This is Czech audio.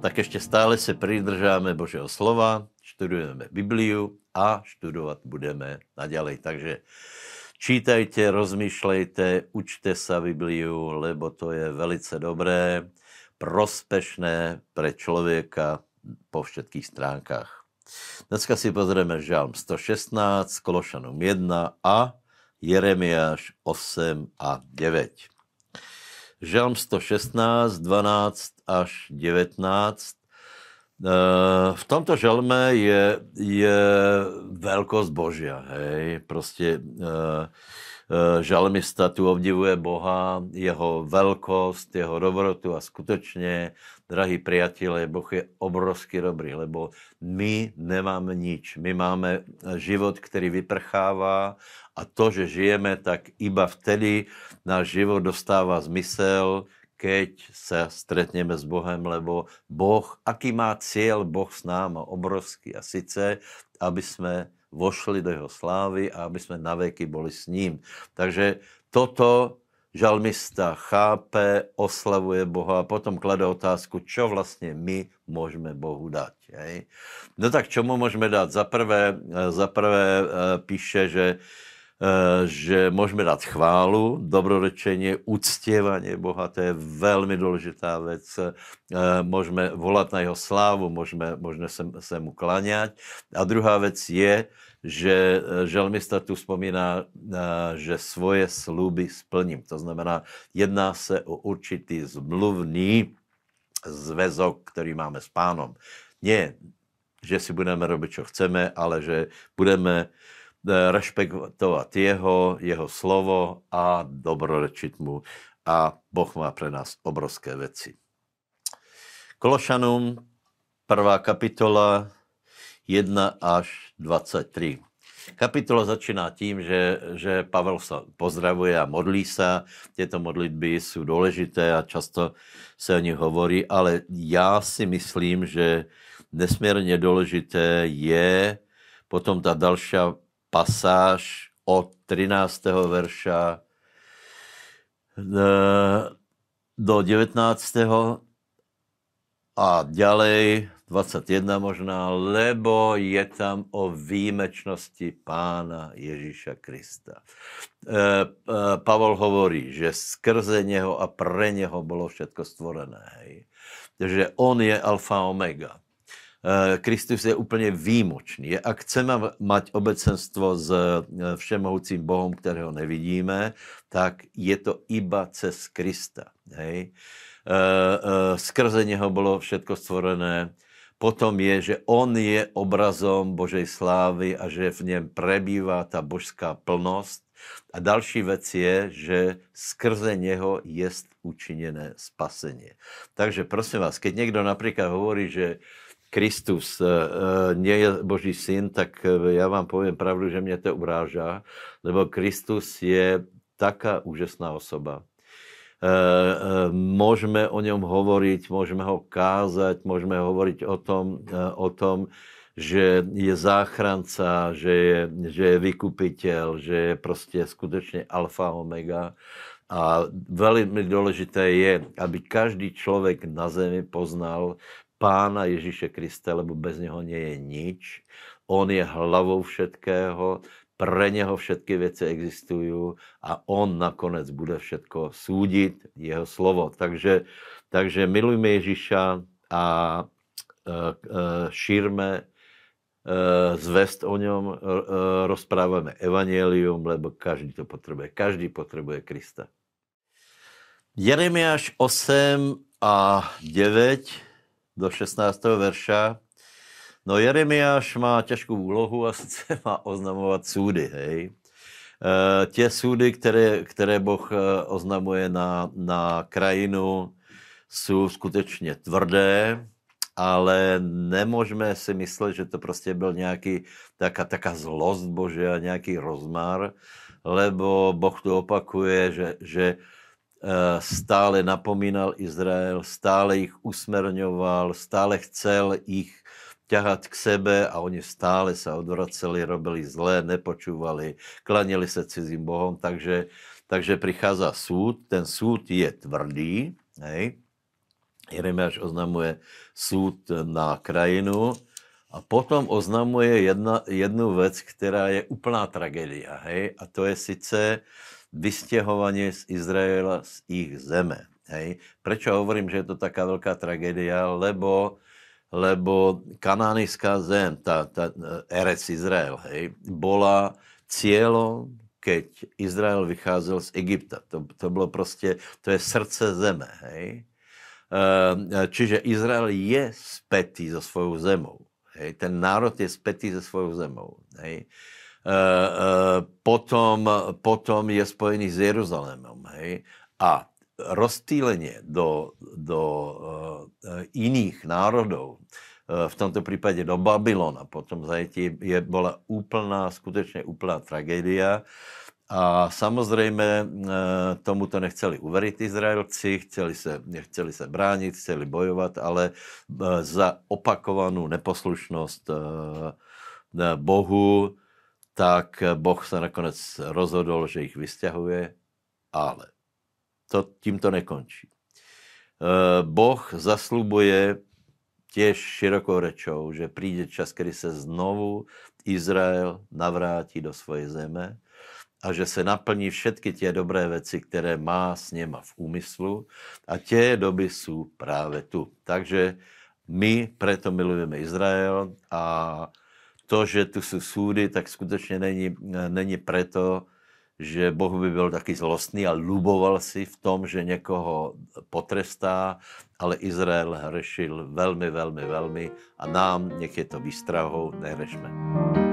tak ještě stále se pridržáme Božího slova, študujeme Bibliu a študovat budeme naďalej. Takže čítajte, rozmýšlejte, učte sa Bibliu, lebo to je velice dobré, prospešné pre člověka po všetkých stránkách. Dneska si pozrieme Žalm 116, Kološanům 1 a Jeremiáš 8 a 9. Žalm 116, 12 až 19. Eh, v tomto žalme je, je velkost Božia, hej, prostě uh, žalmista tu obdivuje Boha, jeho velkost, jeho dobrotu a skutečně, drahí priatelé, Boh je obrovsky dobrý, lebo my nemáme nič. My máme život, který vyprchává a to, že žijeme, tak iba vtedy náš život dostává zmysel, keď se stretneme s Bohem, lebo Boh, aký má cíl Boh s náma obrovský a sice, aby jsme vošli do jeho slávy a aby jsme naveky boli s ním. Takže toto žalmista chápe, oslavuje Boha a potom klade otázku, čo vlastně my můžeme Bohu dát. Hej? No tak čemu můžeme dát? Za prvé, za prvé eh, píše, že že můžeme dát chválu, dobrorečení, uctěvání Boha, to je velmi důležitá věc. Eh, můžeme volat na jeho slávu, můžeme, můžeme se, se mu klaňat. A druhá věc je, že eh, žalmista tu vzpomíná, že svoje sluby splním. To znamená, jedná se o určitý zmluvný zväzok, který máme s pánom. Nie, že si budeme robit, co chceme, ale že budeme Eh, respektovat jeho, jeho slovo a dobrorečit mu. A Boh má pre nás obrovské věci. Kološanům, prvá kapitola, 1 až 23. Kapitola začíná tím, že, že Pavel se pozdravuje a modlí se. Tyto modlitby jsou důležité a často se o nich hovorí, ale já si myslím, že nesmírně důležité je potom ta další pasáž od 13. verša eh, do 19. a ďalej 21 možná, lebo je tam o výjimečnosti Pána Ježíša Krista. E, Pavol hovorí, že skrze něho a pre něho bylo všetko stvorené. Hej. Takže on je alfa omega. Eh, Kristus je úplně výjimočný. Ak chceme mať obecenstvo s eh, všemohoucím Bohem, kterého nevidíme, tak je to iba cez Krista. Hej? Eh, skrze něho bylo všetko stvorené. Potom je, že on je obrazom Božej slávy a že v něm prebývá ta božská plnost. A další věc je, že skrze něho je učiněné spasení. Takže prosím vás, keď někdo například hovorí, že Kristus eh, eh, nie je Boží syn, tak eh, já vám povím pravdu, že mě to urážá, lebo Kristus je taká úžasná osoba. Můžeme o něm hovoriť, můžeme ho kázať, můžeme hovoriť o tom, o tom že je záchranca, že je, že je vykupitel, že je prostě skutečně alfa omega. A velmi důležité je, aby každý člověk na zemi poznal, Pána Ježíše Krista, lebo bez něho nie je nič. On je hlavou všetkého, pre něho všetky věci existují a on nakonec bude všetko soudit, jeho slovo. Takže, takže milujme Ježíša a uh, uh, šírme uh, zvest o něm, rozpráváme evangelium, lebo každý to potřebuje. Každý potřebuje Krista. Jeremiáš 8 a 9 do 16. verša. No Jeremiáš má těžkou úlohu a sice má oznamovat súdy, hej. E, tě súdy, které, které Boh e, oznamuje na, na krajinu, jsou skutečně tvrdé, ale nemůžeme si myslet, že to prostě byl nějaký taká, taká zlost Bože a nějaký rozmar, lebo Boh to opakuje, že, že Eh, stále napomínal Izrael, stále jich usmerňoval, stále chcel jich ťahat k sebe a oni stále se odvraceli, robili zlé, nepočúvali, klanili se cizím bohom, takže, takže prichází súd, ten súd je tvrdý, hej, Jeremiáš oznamuje súd na krajinu a potom oznamuje jedna, jednu věc, která je úplná tragédia. Hej? A to je sice vystěhovanie z Izraela z ich zeme. Hej? Prečo hovorím, že je to taká velká tragédia? Lebo, lebo kanánijská zem, ta, ta Erec Izrael, hej, bola cieľom, keď Izrael vycházel z Egypta. To, to bylo prostě, to je srdce zeme, hej. Ehm, čiže Izrael je spätý so svojou zemou. Hej. Ten národ je spätý so svojou zemou. Hej. Ehm, ehm, potom, potom je spojený s Jeruzalémem. Hej. A rozstýlenie do, do iných národov, v tomto případě do Babylona, potom zajetí je, byla úplná, skutečně úplná tragédia. A samozřejmě eh, tomu to nechceli uveriť Izraelci, chceli se, nechceli se bránit, chceli bojovat, ale eh, za opakovanou neposlušnost eh, Bohu, tak Boh se nakonec rozhodl, že jich vystěhuje, ale to tím to nekončí. Boh zaslubuje těž širokou rečou, že přijde čas, kdy se znovu Izrael navrátí do svojej zeme, a že se naplní všetky tie dobré věci, které má s něma v úmyslu a tě doby jsou právě tu. Takže my preto milujeme Izrael a to, že tu jsou súdy, tak skutečně není, není preto, že Boh by byl taky zlostný a luboval si v tom, že někoho potrestá, ale Izrael hrešil velmi, velmi, velmi a nám, nech je to výstrahou, nerešme.